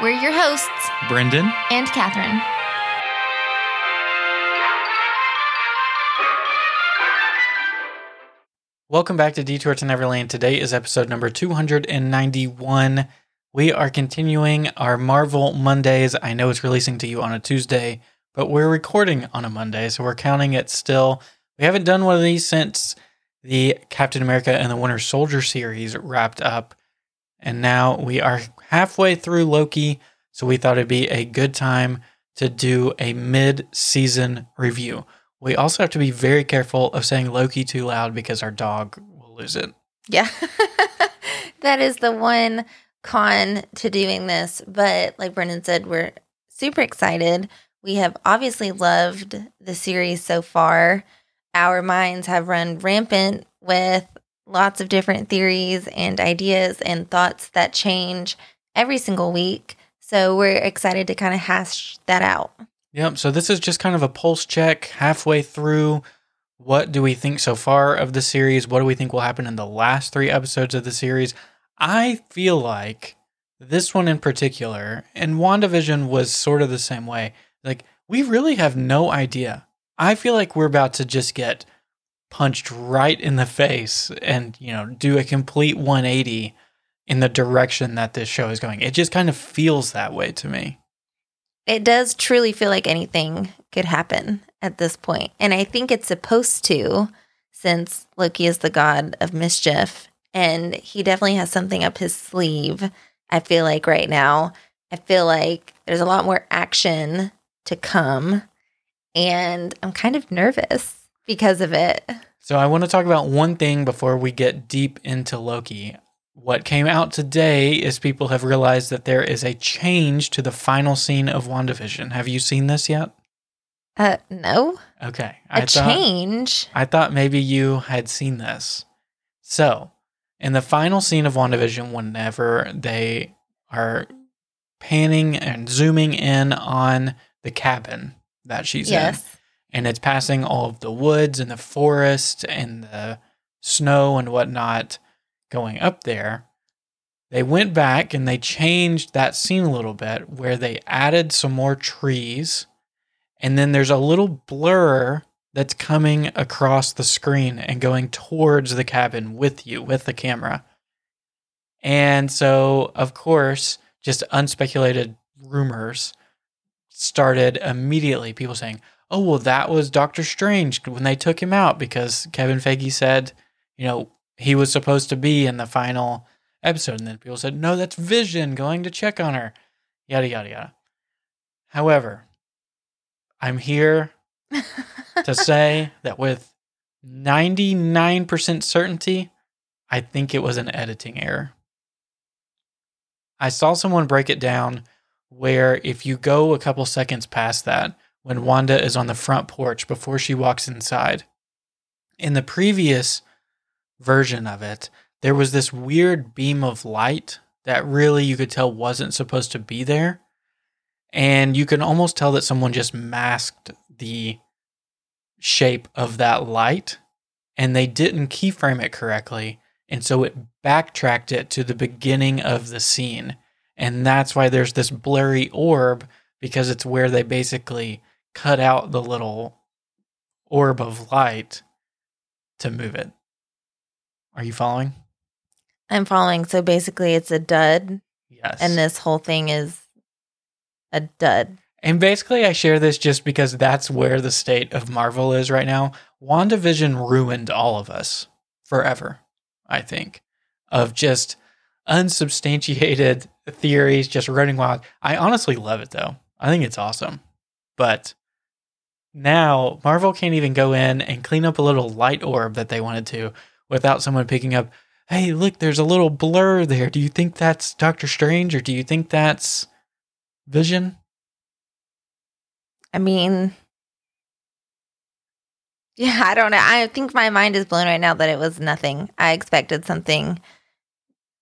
We're your hosts, Brendan and Catherine. Welcome back to Detour to Neverland. Today is episode number 291. We are continuing our Marvel Mondays. I know it's releasing to you on a Tuesday, but we're recording on a Monday, so we're counting it still. We haven't done one of these since the Captain America and the Winter Soldier series wrapped up. And now we are halfway through Loki, so we thought it'd be a good time to do a mid season review. We also have to be very careful of saying Loki too loud because our dog will lose it. Yeah. that is the one con to doing this. But like Brendan said, we're super excited. We have obviously loved the series so far. Our minds have run rampant with lots of different theories and ideas and thoughts that change every single week. So we're excited to kind of hash that out. Yep. So this is just kind of a pulse check halfway through. What do we think so far of the series? What do we think will happen in the last three episodes of the series? I feel like this one in particular, and WandaVision was sort of the same way. Like, we really have no idea. I feel like we're about to just get punched right in the face and, you know, do a complete 180 in the direction that this show is going. It just kind of feels that way to me. It does truly feel like anything could happen at this point. And I think it's supposed to, since Loki is the god of mischief and he definitely has something up his sleeve. I feel like right now, I feel like there's a lot more action to come. And I'm kind of nervous because of it. So I want to talk about one thing before we get deep into Loki. What came out today is people have realized that there is a change to the final scene of WandaVision. Have you seen this yet? Uh, no. Okay. A change? I thought maybe you had seen this. So, in the final scene of WandaVision, whenever they are panning and zooming in on the cabin that she's yes. in, and it's passing all of the woods and the forest and the snow and whatnot going up there. They went back and they changed that scene a little bit where they added some more trees. And then there's a little blur that's coming across the screen and going towards the cabin with you, with the camera. And so, of course, just unspeculated rumors started immediately. People saying, oh, well, that was Doctor Strange when they took him out because Kevin Feige said, you know, he was supposed to be in the final episode. And then people said, no, that's Vision going to check on her. Yada, yada, yada. However, I'm here to say that with 99% certainty, I think it was an editing error. I saw someone break it down where if you go a couple seconds past that, when Wanda is on the front porch before she walks inside, in the previous version of it, there was this weird beam of light that really you could tell wasn't supposed to be there. And you can almost tell that someone just masked the shape of that light and they didn't keyframe it correctly. And so it backtracked it to the beginning of the scene. And that's why there's this blurry orb because it's where they basically cut out the little orb of light to move it. Are you following? I'm following. So basically, it's a dud. Yes. And this whole thing is a dud. And basically, I share this just because that's where the state of Marvel is right now. WandaVision ruined all of us forever, I think, of just unsubstantiated theories just running wild. I honestly love it though. I think it's awesome. But now Marvel can't even go in and clean up a little light orb that they wanted to without someone picking up, hey, look, there's a little blur there. Do you think that's Doctor Strange or do you think that's Vision? I mean, yeah, I don't know. I think my mind is blown right now that it was nothing. I expected something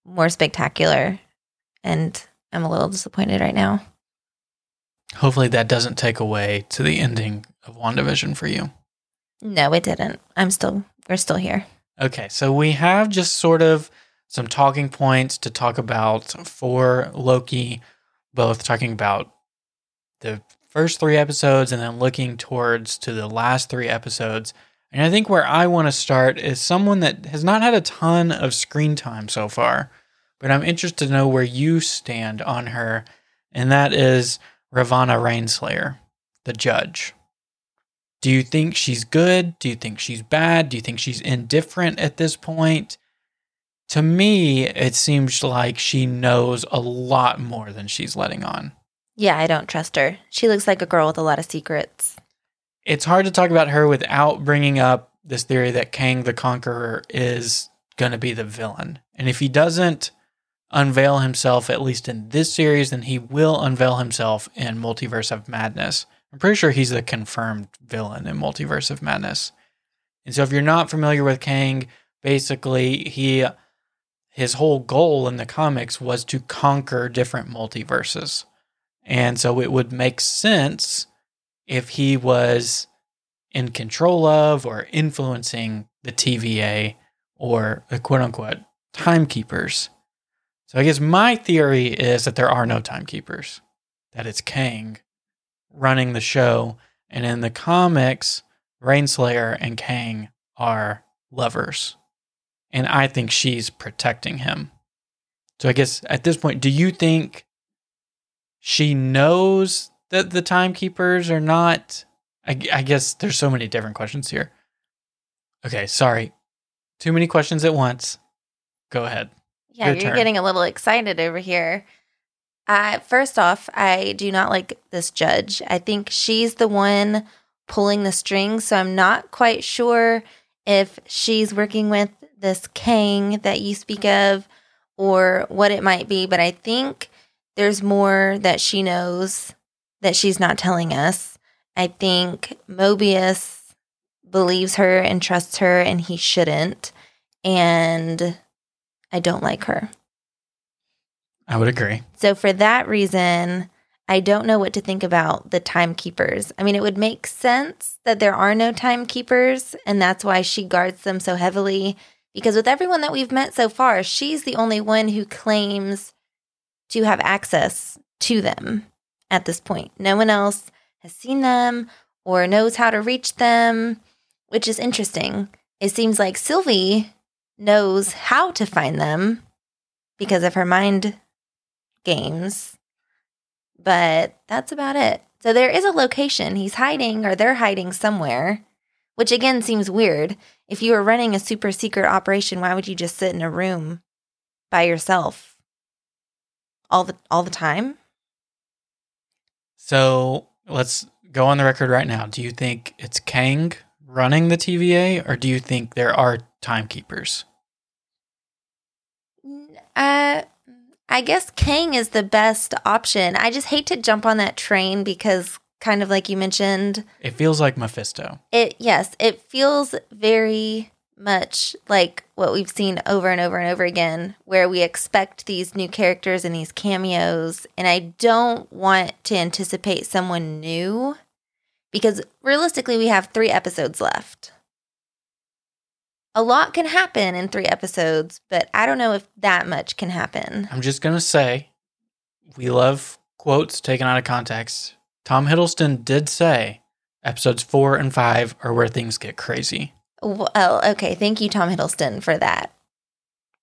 more spectacular, and I'm a little disappointed right now. Hopefully, that doesn't take away to the ending of WandaVision for you. No, it didn't. I'm still, we're still here. Okay, so we have just sort of some talking points to talk about for Loki, both talking about the first three episodes and then looking towards to the last three episodes. And I think where I want to start is someone that has not had a ton of screen time so far, but I'm interested to know where you stand on her, and that is Ravonna Renslayer, the judge. Do you think she's good? Do you think she's bad? Do you think she's indifferent at this point? To me, it seems like she knows a lot more than she's letting on. Yeah, I don't trust her. She looks like a girl with a lot of secrets. It's hard to talk about her without bringing up this theory that Kang the Conqueror is going to be the villain. And if he doesn't unveil himself, at least in this series, then he will unveil himself in Multiverse of Madness. I'm pretty sure he's the confirmed villain in Multiverse of Madness. And so if you're not familiar with Kang, basically he his whole goal in the comics was to conquer different multiverses. And so it would make sense if he was in control of or influencing the TVA or the quote unquote timekeepers. So I guess my theory is that there are no timekeepers, that it's Kang running the show. And in the comics, Renslayer and Kang are lovers. And I think she's protecting him. So I guess at this point, do you think she knows that the timekeepers are not? I, I guess there's so many different questions here. Okay, sorry. Too many questions at once. Go ahead. Yeah, Your you're turn. getting a little excited over here. First off, I do not like this judge. I think she's the one pulling the strings. So I'm not quite sure if she's working with this Kang that you speak of or what it might be. But I think there's more that she knows that she's not telling us. I think Mobius believes her and trusts her, and he shouldn't. And I don't like her. I would agree. So for that reason, I don't know what to think about the timekeepers. I mean, it would make sense that there are no timekeepers, and that's why she guards them so heavily. Because with everyone that we've met so far, she's the only one who claims to have access to them at this point. No one else has seen them or knows how to reach them, which is interesting. It seems like Sylvie knows how to find them because of her mind games. But that's about it. So there is a location. He's hiding or they're hiding somewhere, which again seems weird. If you were running a super secret operation, why would you just sit in a room by yourself all the all the time? So let's go on the record right now. Do you think it's Kang running the TVA, or do you think there are timekeepers? Uh I guess Kang is the best option. I just hate to jump on that train because kind of like you mentioned, It feels like Mephisto. It yes, it feels very much like what we've seen over and over and over again where we expect these new characters and these cameos and I don't want to anticipate someone new because realistically we have 3 episodes left. A lot can happen in 3 episodes, but I don't know if that much can happen. I'm just going to say we love quotes taken out of context. Tom Hiddleston did say episodes four and five are where things get crazy. Well, oh, okay, thank you Tom Hiddleston for that.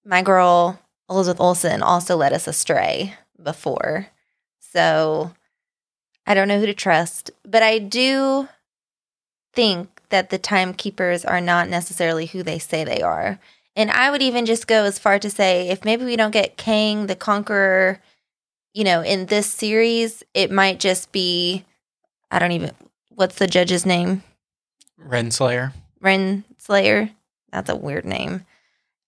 My girl Elizabeth Olsen also led us astray before. So I don't know who to trust, but I do think that the timekeepers are not necessarily who they say they are. And I would even just go as far to say if maybe we don't get Kang the Conqueror, you know, in this series, it might just be I don't even what's the judge's name? Renslayer. Ren Slayer. That's a weird name.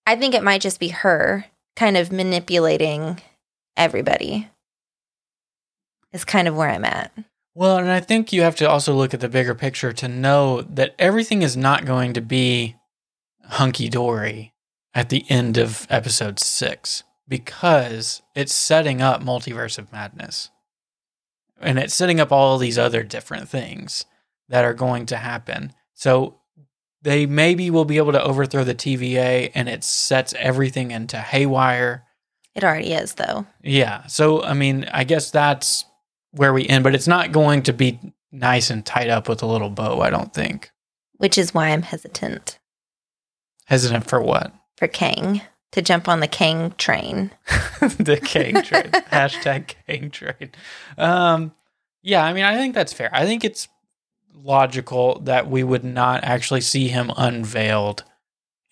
I think it might just be her kind of manipulating everybody. Is kind of where I'm at. Well, and I think you have to also look at the bigger picture to know that everything is not going to be hunky dory at the end of episode six because it's setting up Multiverse of Madness. And it's setting up all these other different things that are going to happen. So they maybe will be able to overthrow the TVA and it sets everything into haywire. It already is, though. Yeah. So, I mean, I guess that's where we end, but it's not going to be nice and tied up with a little bow, I don't think. Which is why I'm hesitant Hesitant for what? for Kang to jump on the Kang train. the Kang train. Hashtag Kang train. Um, yeah, I mean, I think that's fair. I think it's logical that we would not actually see him unveiled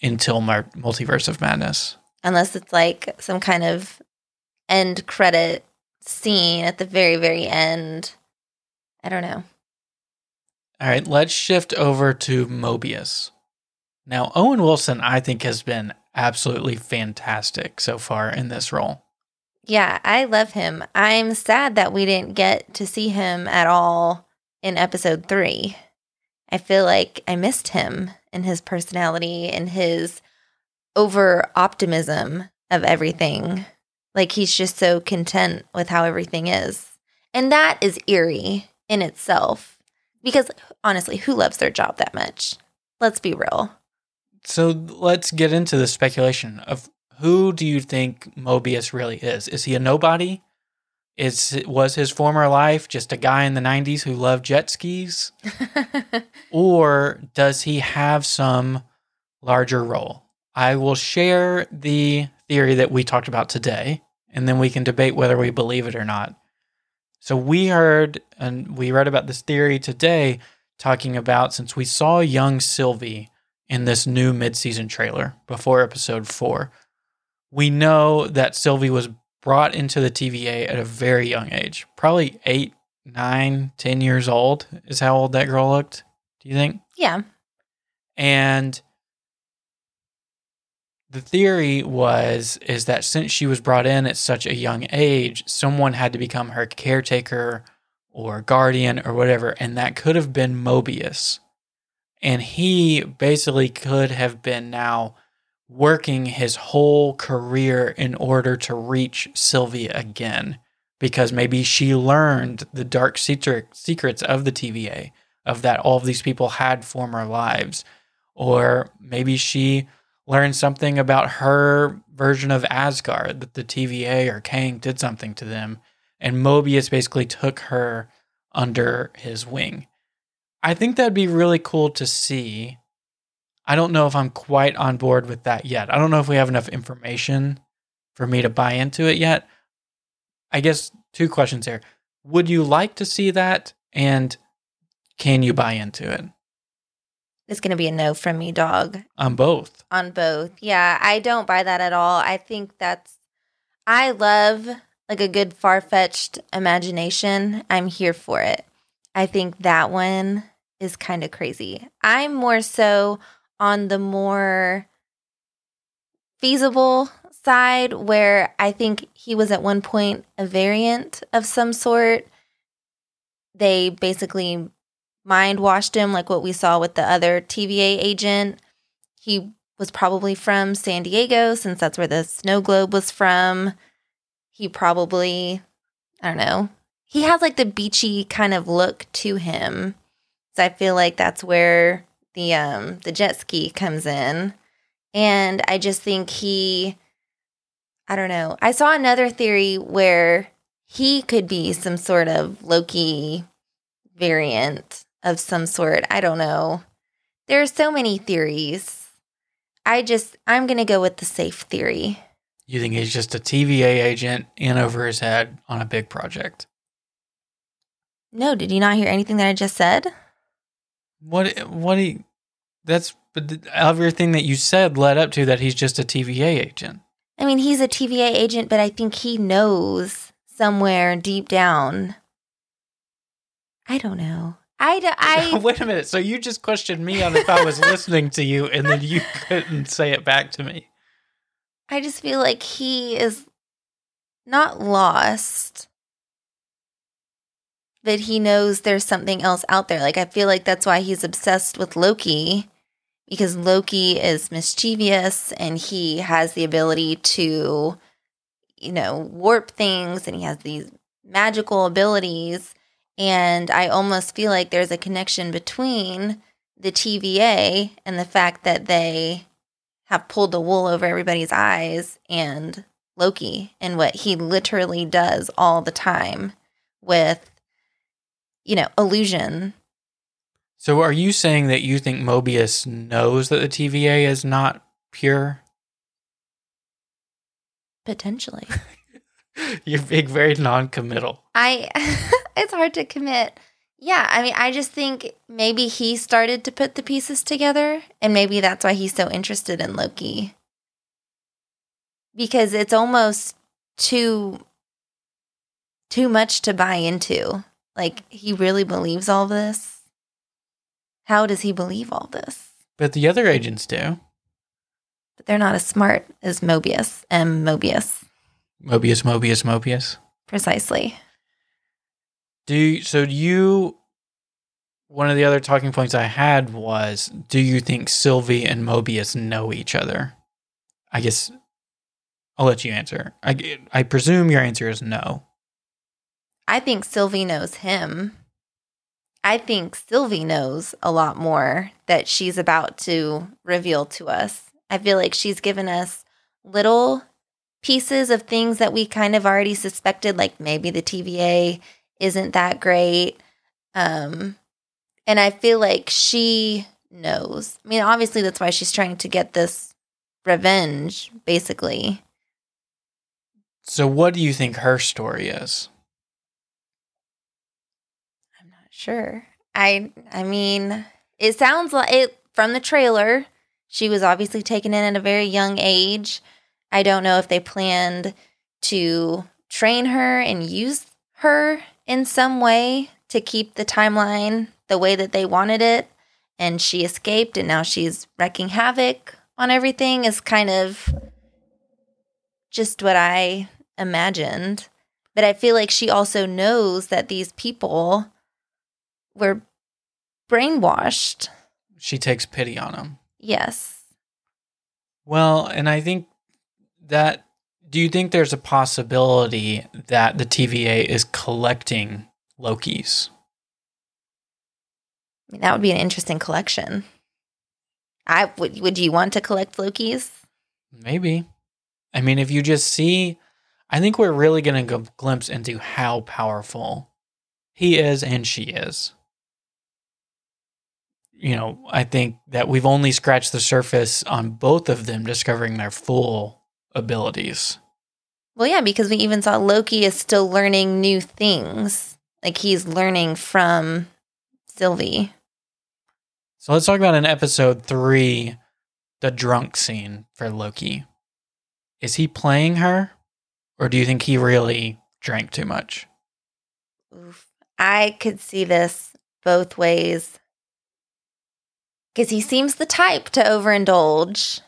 until Multiverse of Madness. Unless it's like some kind of end credit scene at the very, very end. I don't know. All right, let's shift over to Mobius. Now, Owen Wilson, I think, has been absolutely fantastic so far in this role. Yeah, I love him. I'm sad that we didn't get to see him at all in episode three. I feel like I missed him and his personality and his over optimism of everything. Like he's just so content with how everything is. And that is eerie in itself. Because honestly, who loves their job that much? Let's be real. So let's get into the speculation of who do you think Mobius really is? Is he a nobody? Is was his former life just a guy in the 90s who loved jet skis? or does he have some larger role? I will share the theory that we talked about today, and then we can debate whether we believe it or not. So we heard and we read about this theory today, talking about since we saw young Sylvie in this new midseason trailer before episode four, we know that Sylvie was brought into the TVA at a very young age, probably eight, nine, ten years old is how old that girl looked. Do you think? yeah. And the theory was is that since she was brought in at such a young age, someone had to become her caretaker or guardian or whatever, and that could have been Mobius. And he basically could have been now working his whole career in order to reach Sylvia again because maybe she learned the dark secret- secrets of the TVA of that all of these people had former lives or maybe she learned something about her version of Asgard that the TVA or Kang did something to them and Mobius basically took her under his wing. I think that'd be really cool to see. I don't know if I'm quite on board with that yet. I don't know if we have enough information for me to buy into it yet. I guess two questions here. Would you like to see that? And can you buy into it? It's going to be a no from me, dog. On both. on both. Yeah, I don't buy that at all. I think that's I love like a good far-fetched imagination. I'm here for it. I think that one is kind of crazy. I'm more so on the more feasible side where I think he was at one point a variant of some sort. They basically mind washed him like what we saw with the other TVA agent. He was probably from San Diego since that's where the snow globe was from. He probably, I don't know, he has like the beachy kind of look to him. So I feel like that's where the um the jet ski comes in. And I just think he I don't know. I saw another theory where he could be some sort of Loki variant of some sort. I don't know. There are so many theories. I just I'm going to go with the safe theory. You think he's just a TVA agent in over his head on a big project? No, did you not hear anything that I just said? What? What? He, that's but th- everything that you said led up to that he's just a TVA agent. I mean, he's a TVA agent, but I think he knows somewhere deep down. I don't know. I, d- I Wait a minute. So you just questioned me on if I was listening to you, and then you couldn't say it back to me. I just feel like he is not lost. but he knows there's something else out there. Like I feel like that's why he's obsessed with Loki because Loki is mischievous and he has the ability to you know, warp things and he has these magical abilities and I almost feel like there's a connection between the TVA and the fact that they have pulled the wool over everybody's eyes and Loki and what he literally does all the time with, you know, illusion. So are you saying that you think Mobius knows that the TVA is not pure? Potentially. You're being very non-committal. I, it's hard to commit. Yeah, I mean, I just think maybe he started to put the pieces together, and maybe that's why he's so interested in Loki. Because it's almost too too much to buy into. Like he really believes all this. How does he believe all this? But the other agents do. But they're not as smart as Mobius and Mobius. Mobius, Mobius, Mobius. Precisely. Do you, so do you one of the other talking points I had was do you think Sylvie and Mobius know each other? I guess I'll let you answer. I I presume your answer is no. I think Sylvie knows him. I think Sylvie knows a lot more that she's about to reveal to us. I feel like she's given us little pieces of things that we kind of already suspected, like maybe the TVA isn't that great. Um, and I feel like she knows. I mean, obviously, that's why she's trying to get this revenge, basically. So, what do you think her story is? I'm not sure. I I mean, it sounds like it from the trailer. She was obviously taken in at a very young age. I don't know if they planned to train her and use her in some way to keep the timeline the way that they wanted it. And she escaped and now she's wrecking havoc on everything, is kind of just what I imagined. But I feel like she also knows that these people were brainwashed. She takes pity on them. Yes. Well, and I think that do you think there's a possibility that the TVA is collecting Lokis? I mean, that would be an interesting collection. I would. Would you want to collect Lokis? Maybe. I mean, if you just see, I think we're really going to glimpse into how powerful he is and she is. You know, I think that we've only scratched the surface on both of them discovering their full abilities. Well, yeah, because we even saw Loki is still learning new things. Like he's learning from Sylvie. So let's talk about in episode three, the drunk scene for Loki. Is he playing her, or do you think he really drank too much? Oof. I could see this both ways. Because he seems the type to overindulge.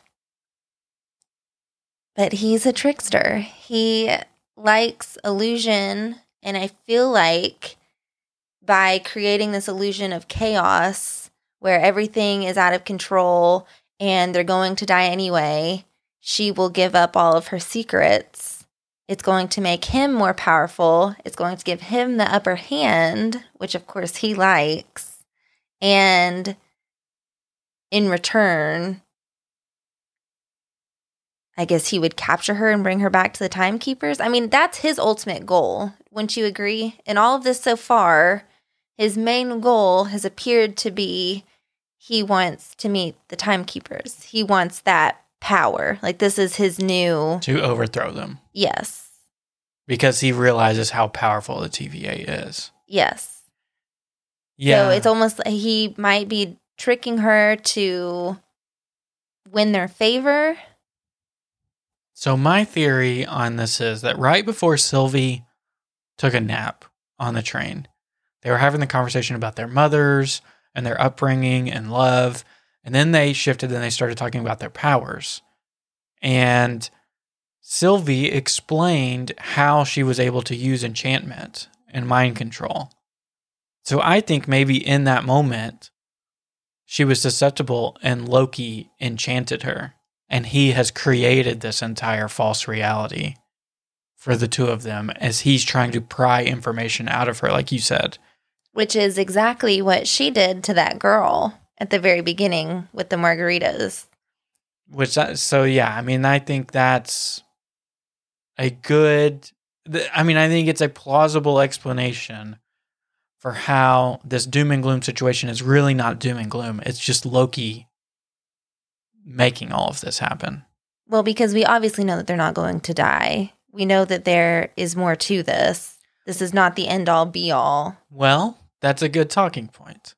But he's a trickster. He likes illusion. And I feel like by creating this illusion of chaos where everything is out of control and they're going to die anyway, she will give up all of her secrets. It's going to make him more powerful. It's going to give him the upper hand, which of course he likes. And in return, I guess he would capture her and bring her back to the timekeepers. I mean, that's his ultimate goal. Wouldn't you agree? In all of this so far, his main goal has appeared to be he wants to meet the timekeepers. He wants that power. Like this is his new To overthrow them. Yes. Because he realizes how powerful the TVA is. Yes. Yeah. So it's almost like he might be tricking her to win their favor. So my theory on this is that right before Sylvie took a nap on the train, they were having the conversation about their mothers and their upbringing and love. And then they shifted and they started talking about their powers. And Sylvie explained how she was able to use enchantment and mind control. So I think maybe in that moment, she was susceptible and Loki enchanted her. And he has created this entire false reality for the two of them as he's trying to pry information out of her, like you said. Which is exactly what she did to that girl at the very beginning with the margaritas. Which, that, so yeah, I mean, I think that's a good, I mean, I think it's a plausible explanation for how this doom and gloom situation is really not doom and gloom. It's just Loki making all of this happen. Well, because we obviously know that they're not going to die. We know that there is more to this. This is not the end all be all. Well, that's a good talking point.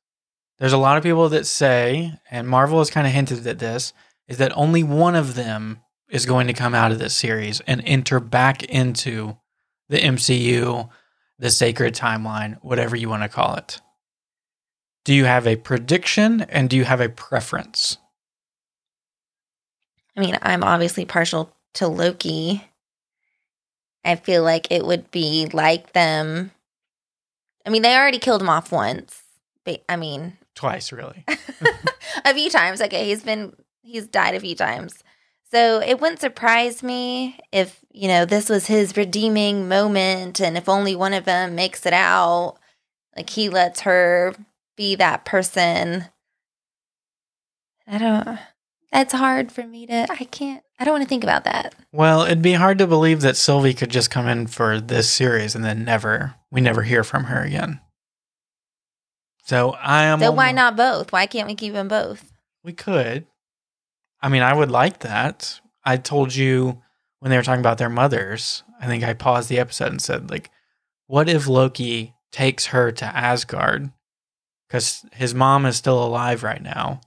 There's a lot of people that say, and Marvel has kind of hinted at this, is that only one of them is going to come out of this series and enter back into the MCU, the sacred timeline, whatever you want to call it. Do you have a prediction and do you have a preference? I mean, I'm obviously partial to Loki. I feel like it would be like them. I mean, they already killed him off once. But, I mean, Twice, really. a few times. Okay, he's been he's died a few times. So it wouldn't surprise me if, you know, this was his redeeming moment and if only one of them makes it out, like he lets her be that person. I don't that's hard for me to I can't I don't want to think about that. Well, it'd be hard to believe that Sylvie could just come in for this series and then never, we never hear from her again. So I am. So why not both? Why can't we keep them both? We could. I mean, I would like that. I told you when they were talking about their mothers, I think I paused the episode and said, like, what if Loki takes her to Asgard? Because his mom is still alive right now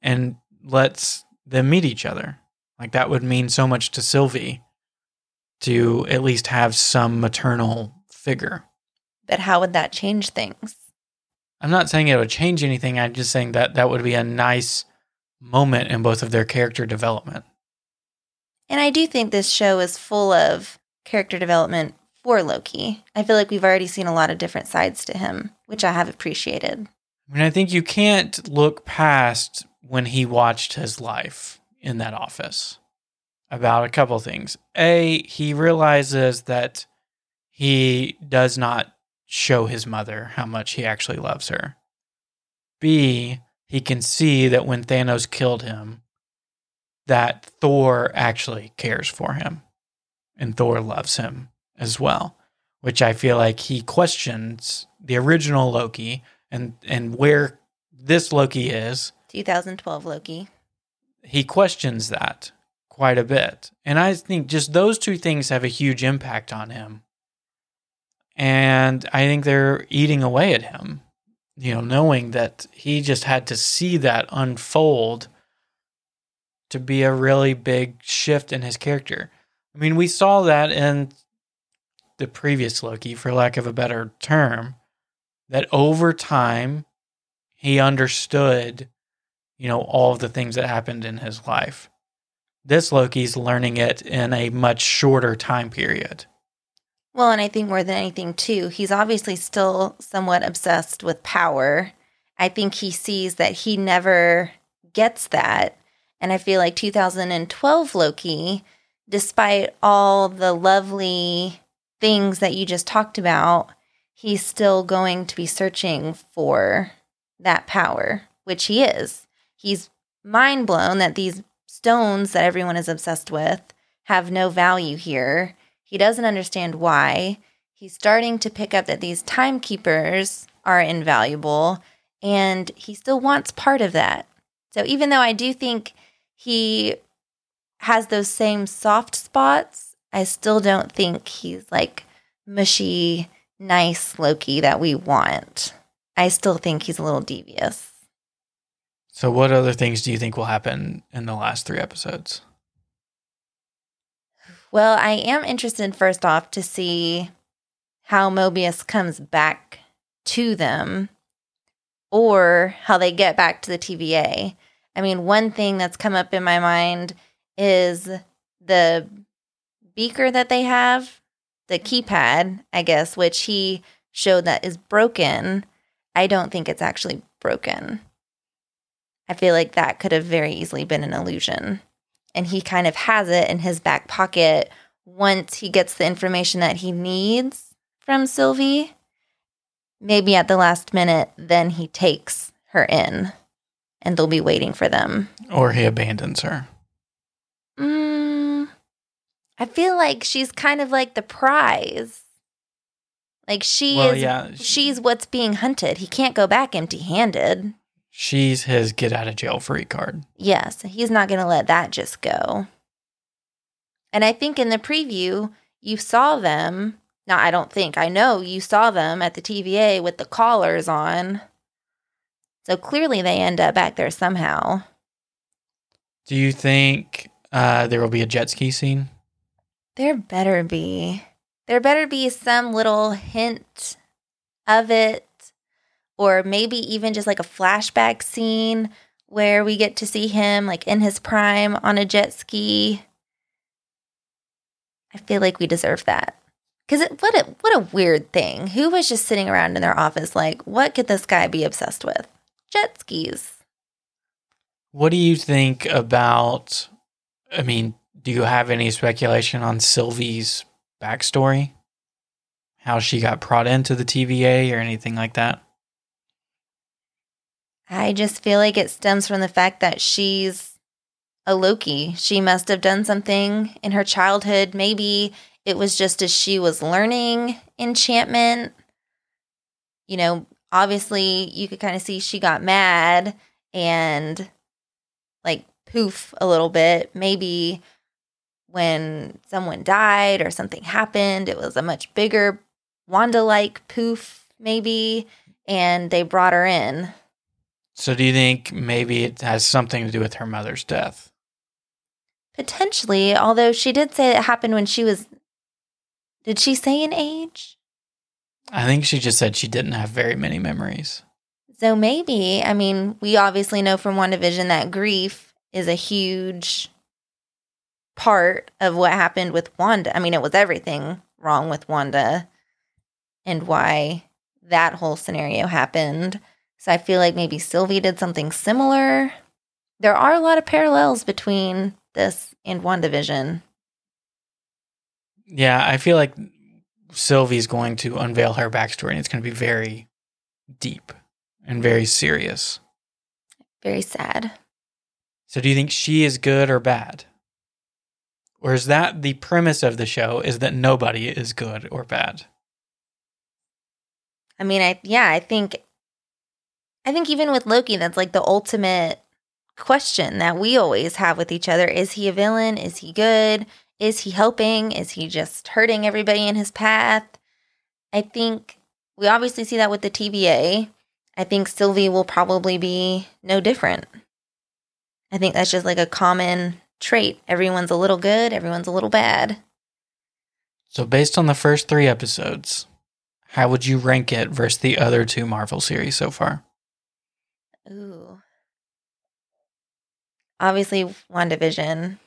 and lets them meet each other. Like, that would mean so much to Sylvie to at least have some maternal figure. But how would that change things? I'm not saying it would change anything. I'm just saying that that would be a nice moment in both of their character development. And I do think this show is full of character development for Loki. I feel like we've already seen a lot of different sides to him, which I have appreciated. I mean, I think you can't look past when he watched his life in that office about a couple things. A, he realizes that he does not show his mother how much he actually loves her. B, he can see that when Thanos killed him, that Thor actually cares for him and Thor loves him as well, which I feel like he questions the original Loki and and where this Loki is. 2012 Loki. He questions that quite a bit. And I think just those two things have a huge impact on him. And I think they're eating away at him, you know, knowing that he just had to see that unfold to be a really big shift in his character. I mean, we saw that in the previous Loki, for lack of a better term, that over time he understood, you know, all of the things that happened in his life. This Loki's learning it in a much shorter time period. Well, and I think more than anything, too, he's obviously still somewhat obsessed with power. I think he sees that he never gets that. And I feel like 2012 Loki, despite all the lovely things that you just talked about, he's still going to be searching for that power, which he is. He's mind blown that these stones that everyone is obsessed with have no value here he doesn't understand why. He's starting to pick up that these timekeepers are invaluable and he still wants part of that. So even though I do think he has those same soft spots, I still don't think he's like mushy, nice Loki that we want. I still think he's a little devious. So, what other things do you think will happen in the last three episodes? Well, I am interested first off to see how Mobius comes back to them or how they get back to the TVA. I mean, one thing that's come up in my mind is the beaker that they have, the keypad, I guess, which he showed that is broken. I don't think it's actually broken. I feel like that could have very easily been an illusion. And he kind of has it in his back pocket once he gets the information that he needs from Sylvie. Maybe at the last minute, then he takes her in and they'll be waiting for them. Or he abandons her. Mm, I feel like she's kind of like the prize. Like she Well, is yeah. she's what's being hunted. He can't go back empty-handed. She's his get out of jail free card. Yes, he's not going to let that just go. And I think in the preview, you saw them. Now, I don't think, I know you saw them at the TVA with the collars on. So clearly they end up back there somehow. Do you think uh, there will be a jet ski scene? There better be. There better be some little hint of it, or maybe even just like a flashback scene where we get to see him like in his prime on a jet ski. I feel like we deserve that. Cause it, what a what a weird thing. Who was just sitting around in their office like, what could this guy be obsessed with? Jet skis. What do you think about? I mean, do you have any speculation on Sylvie's backstory? How she got brought into the TVA or anything like that? I just feel like it stems from the fact that she's a Loki. She must have done something in her childhood. Maybe it was just as she was learning enchantment. You know, obviously, you could kind of see she got mad and like poof a little bit. Maybe when someone died or something happened, it was a much bigger Wanda like poof, maybe. And they brought her in. So, do you think maybe it has something to do with her mother's death? Potentially, although she did say it happened when she was. Did she say an age? I think she just said she didn't have very many memories. So maybe, I mean, we obviously know from WandaVision that grief is a huge part of what happened with Wanda. I mean, it was everything wrong with Wanda and why that whole scenario happened. So I feel like maybe Sylvie did something similar. There are a lot of parallels between this and WandaVision. Yeah, I feel like Sylvie's going to unveil her backstory and it's going to be very deep and very serious. Very sad. So do you think she is good or bad? Or is that the premise of the show is that nobody is good or bad? I mean, I yeah, I think I think even with Loki, that's like the ultimate question that we always have with each other. Is he a villain? Is he good? Is he helping? Is he just hurting everybody in his path? I think we obviously see that with the TVA. I think Sylvie will probably be no different. I think that's just like a common trait. Everyone's a little good, everyone's a little bad. So based on the first 3 episodes, how would you rank it versus the other two Marvel series so far? Ooh. Obviously, WandaVision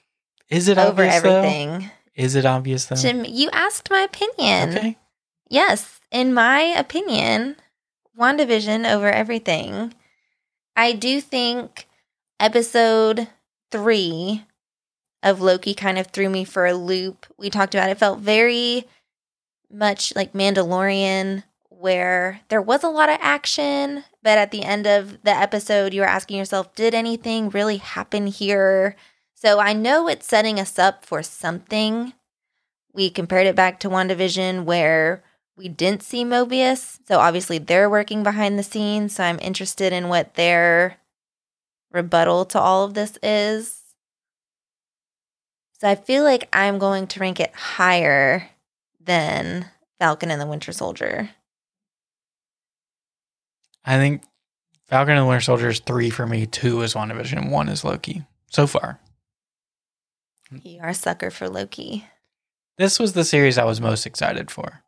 Is it over obvious though? everything. Is it obvious though? Jim, you asked my opinion. Okay. Yes, in my opinion, WandaVision over everything. I do think episode three of Loki kind of threw me for a loop. We talked about it, felt very much like Mandalorian, where there was a lot of action, but at the end of the episode, you were asking yourself, did anything really happen here? So I know it's setting us up for something. We compared it back to WandaVision, where we didn't see Mobius. So obviously they're working behind the scenes. So I'm interested in what their rebuttal to all of this is. So I feel like I'm going to rank it higher than Falcon and the Winter Soldier. I think Falcon and the Winter Soldier is 3 for me, 2 is WandaVision, and 1 is Loki so far. You are a sucker for Loki. This was the series I was most excited for.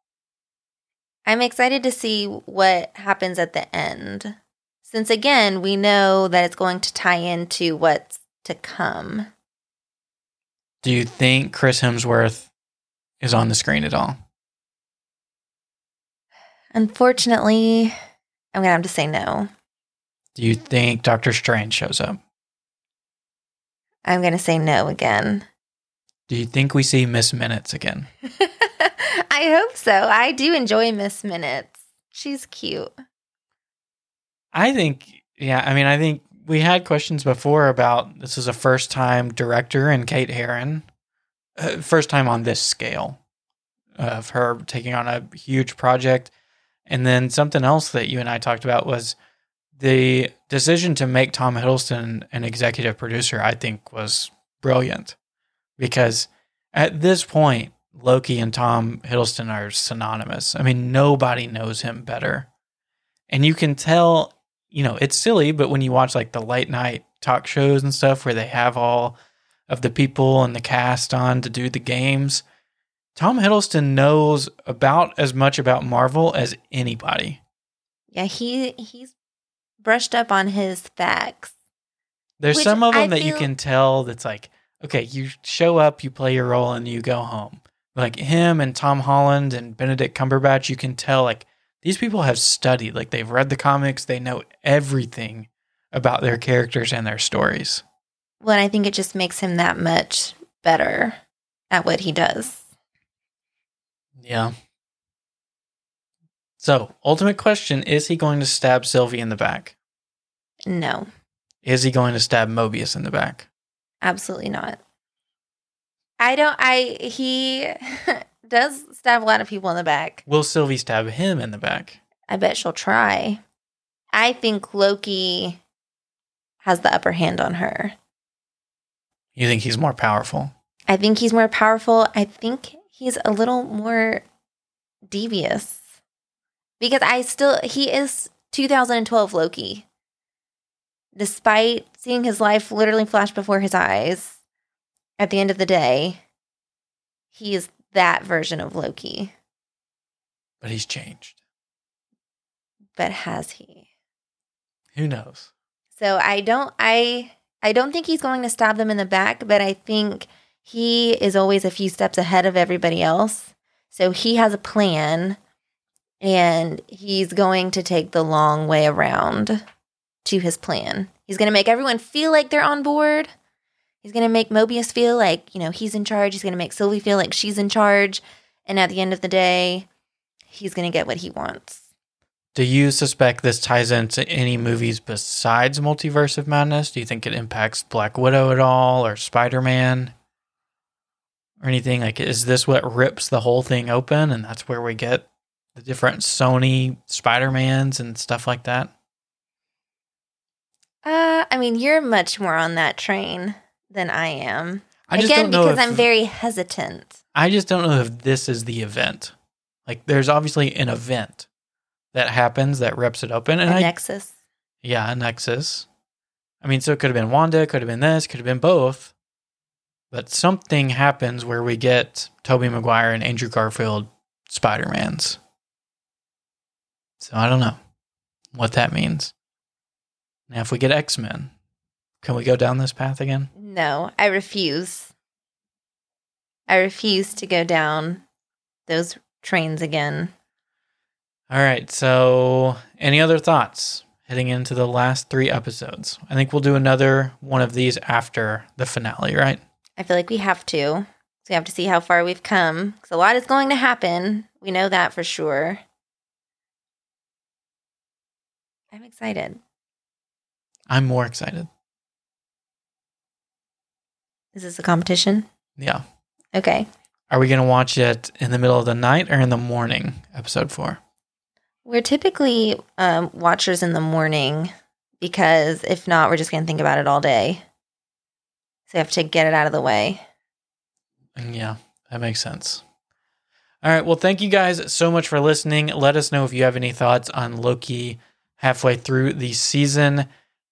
I'm excited to see what happens at the end. Since again, we know that it's going to tie into what's to come. Do you think Chris Hemsworth is on the screen at all? Unfortunately, I'm gonna have to say no. Do you think Doctor Strange shows up? I'm gonna say no again. Do you think we see Miss Minutes again? I hope so. I do enjoy Miss Minutes. She's cute. I think, yeah, I mean, I think we had questions before about this is a first time director and Kate Herron, uh, first time on this scale of her taking on a huge project. And then something else that you and I talked about was the decision to make Tom Hiddleston an executive producer, I think was brilliant because at this point, Loki and Tom Hiddleston are synonymous. I mean, nobody knows him better. And you can tell, you know, it's silly, but when you watch like the late night talk shows and stuff where they have all of the people and the cast on to do the games, Tom Hiddleston knows about as much about Marvel as anybody. Yeah, he he's brushed up on his facts. There's Which some of them I that you can tell that's like, okay, you show up, you play your role, and you go home. Like him and Tom Holland and Benedict Cumberbatch, you can tell like these people have studied, like they've read the comics, they know everything about their characters and their stories. Well, and I think it just makes him that much better at what he does. Yeah. So, ultimate question is he going to stab Sylvie in the back? No, Is he going to stab Mobius in the back? absolutely not. I don't. I he does stab a lot of people in the back. Will Sylvie stab him in the back? I bet she'll try. I think Loki has the upper hand on her. You think he's more powerful? I think he's more powerful. I think he's a little more devious because I still, he is 2012 Loki. Despite seeing his life literally flash before his eyes, at the end of the day, he is that version of Loki. But he's changed. But has he? Who knows? So I don't I I don't think he's going to stab them in the back, but I think he is always a few steps ahead of everybody else. So he has a plan and he's going to take the long way around to his plan. He's going to make everyone feel like they're on board. He's going to make Mobius feel like, you know, he's in charge. He's going to make Sylvie feel like she's in charge. And at the end of the day, he's going to get what he wants. Do you suspect this ties into any movies besides Multiverse of Madness? Do you think it impacts Black Widow at all or Spider Man? Or anything like is this what rips the whole thing open and that's where we get the different Sony Spider-Mans and stuff like that? Uh, I mean, you're much more on that train than I am. I just Again, don't know because if, I'm very hesitant. I just don't know if this is the event. Like there's obviously an event that happens that rips it open and A I Nexus. Yeah, a Nexus. I mean, so it could have been Wanda, could have been this, could have been both. But something happens where we get Tobey Maguire and Andrew Garfield Spider Mans. So I don't know what that means. Now, if we get X Men, can we go down this path again? No, I refuse. I refuse to go down those trains again. All right. So, any other thoughts heading into the last three episodes? I think we'll do another one of these after the finale, right? I feel like we have to. So we have to see how far we've come. Because a lot is going to happen. We know that for sure. I'm excited. I'm more excited. Is this a competition? Yeah. Okay. Are we going to watch it in the middle of the night or in the morning? Episode four. We're typically um, watchers in the morning because if not, we're just going to think about it all day. So you have to get it out of the way. Yeah, that makes sense. All right. Well, thank you guys so much for listening. Let us know if you have any thoughts on Loki halfway through the season.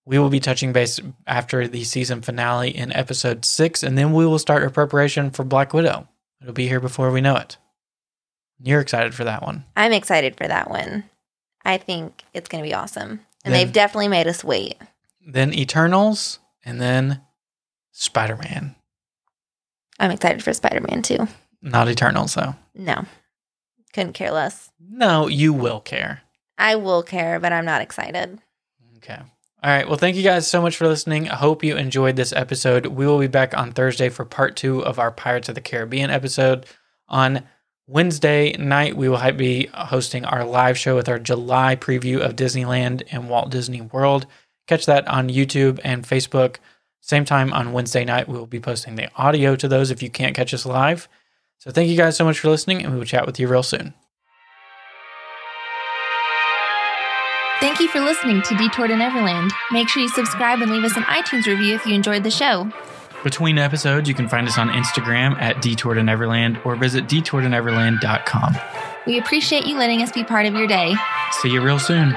We will be touching base after the season finale in episode six, and then we will start our preparation for Black Widow. It'll be here before we know it. You're excited for that one. I'm excited for that one. I think it's going to be awesome. And Then- they've definitely made us wait. Then Eternals, and then Spider Man. I'm excited for Spider Man too. Not Eternals, though. No, couldn't care less. No, you will care. I will care, but I'm not excited. Okay. All right. Well, thank you guys so much for listening. I hope you enjoyed this episode. We will be back on Thursday for part two of our Pirates of the Caribbean episode. On Wednesday night, we will be hosting our live show with our July preview of Disneyland and Walt Disney World. Catch that on YouTube and Facebook. Same time on Wednesday night, we will be posting the audio to those if you can't catch us live. So thank you guys so much for listening, and we will chat with you real soon. Thank you for listening to Detour to Neverland. Make sure you subscribe and leave us an iTunes review if you enjoyed the show. Between episodes, you can find us on Instagram at Detour to Neverland or visit detourtoneverland.com. We appreciate you letting us be part of your day. See you real soon.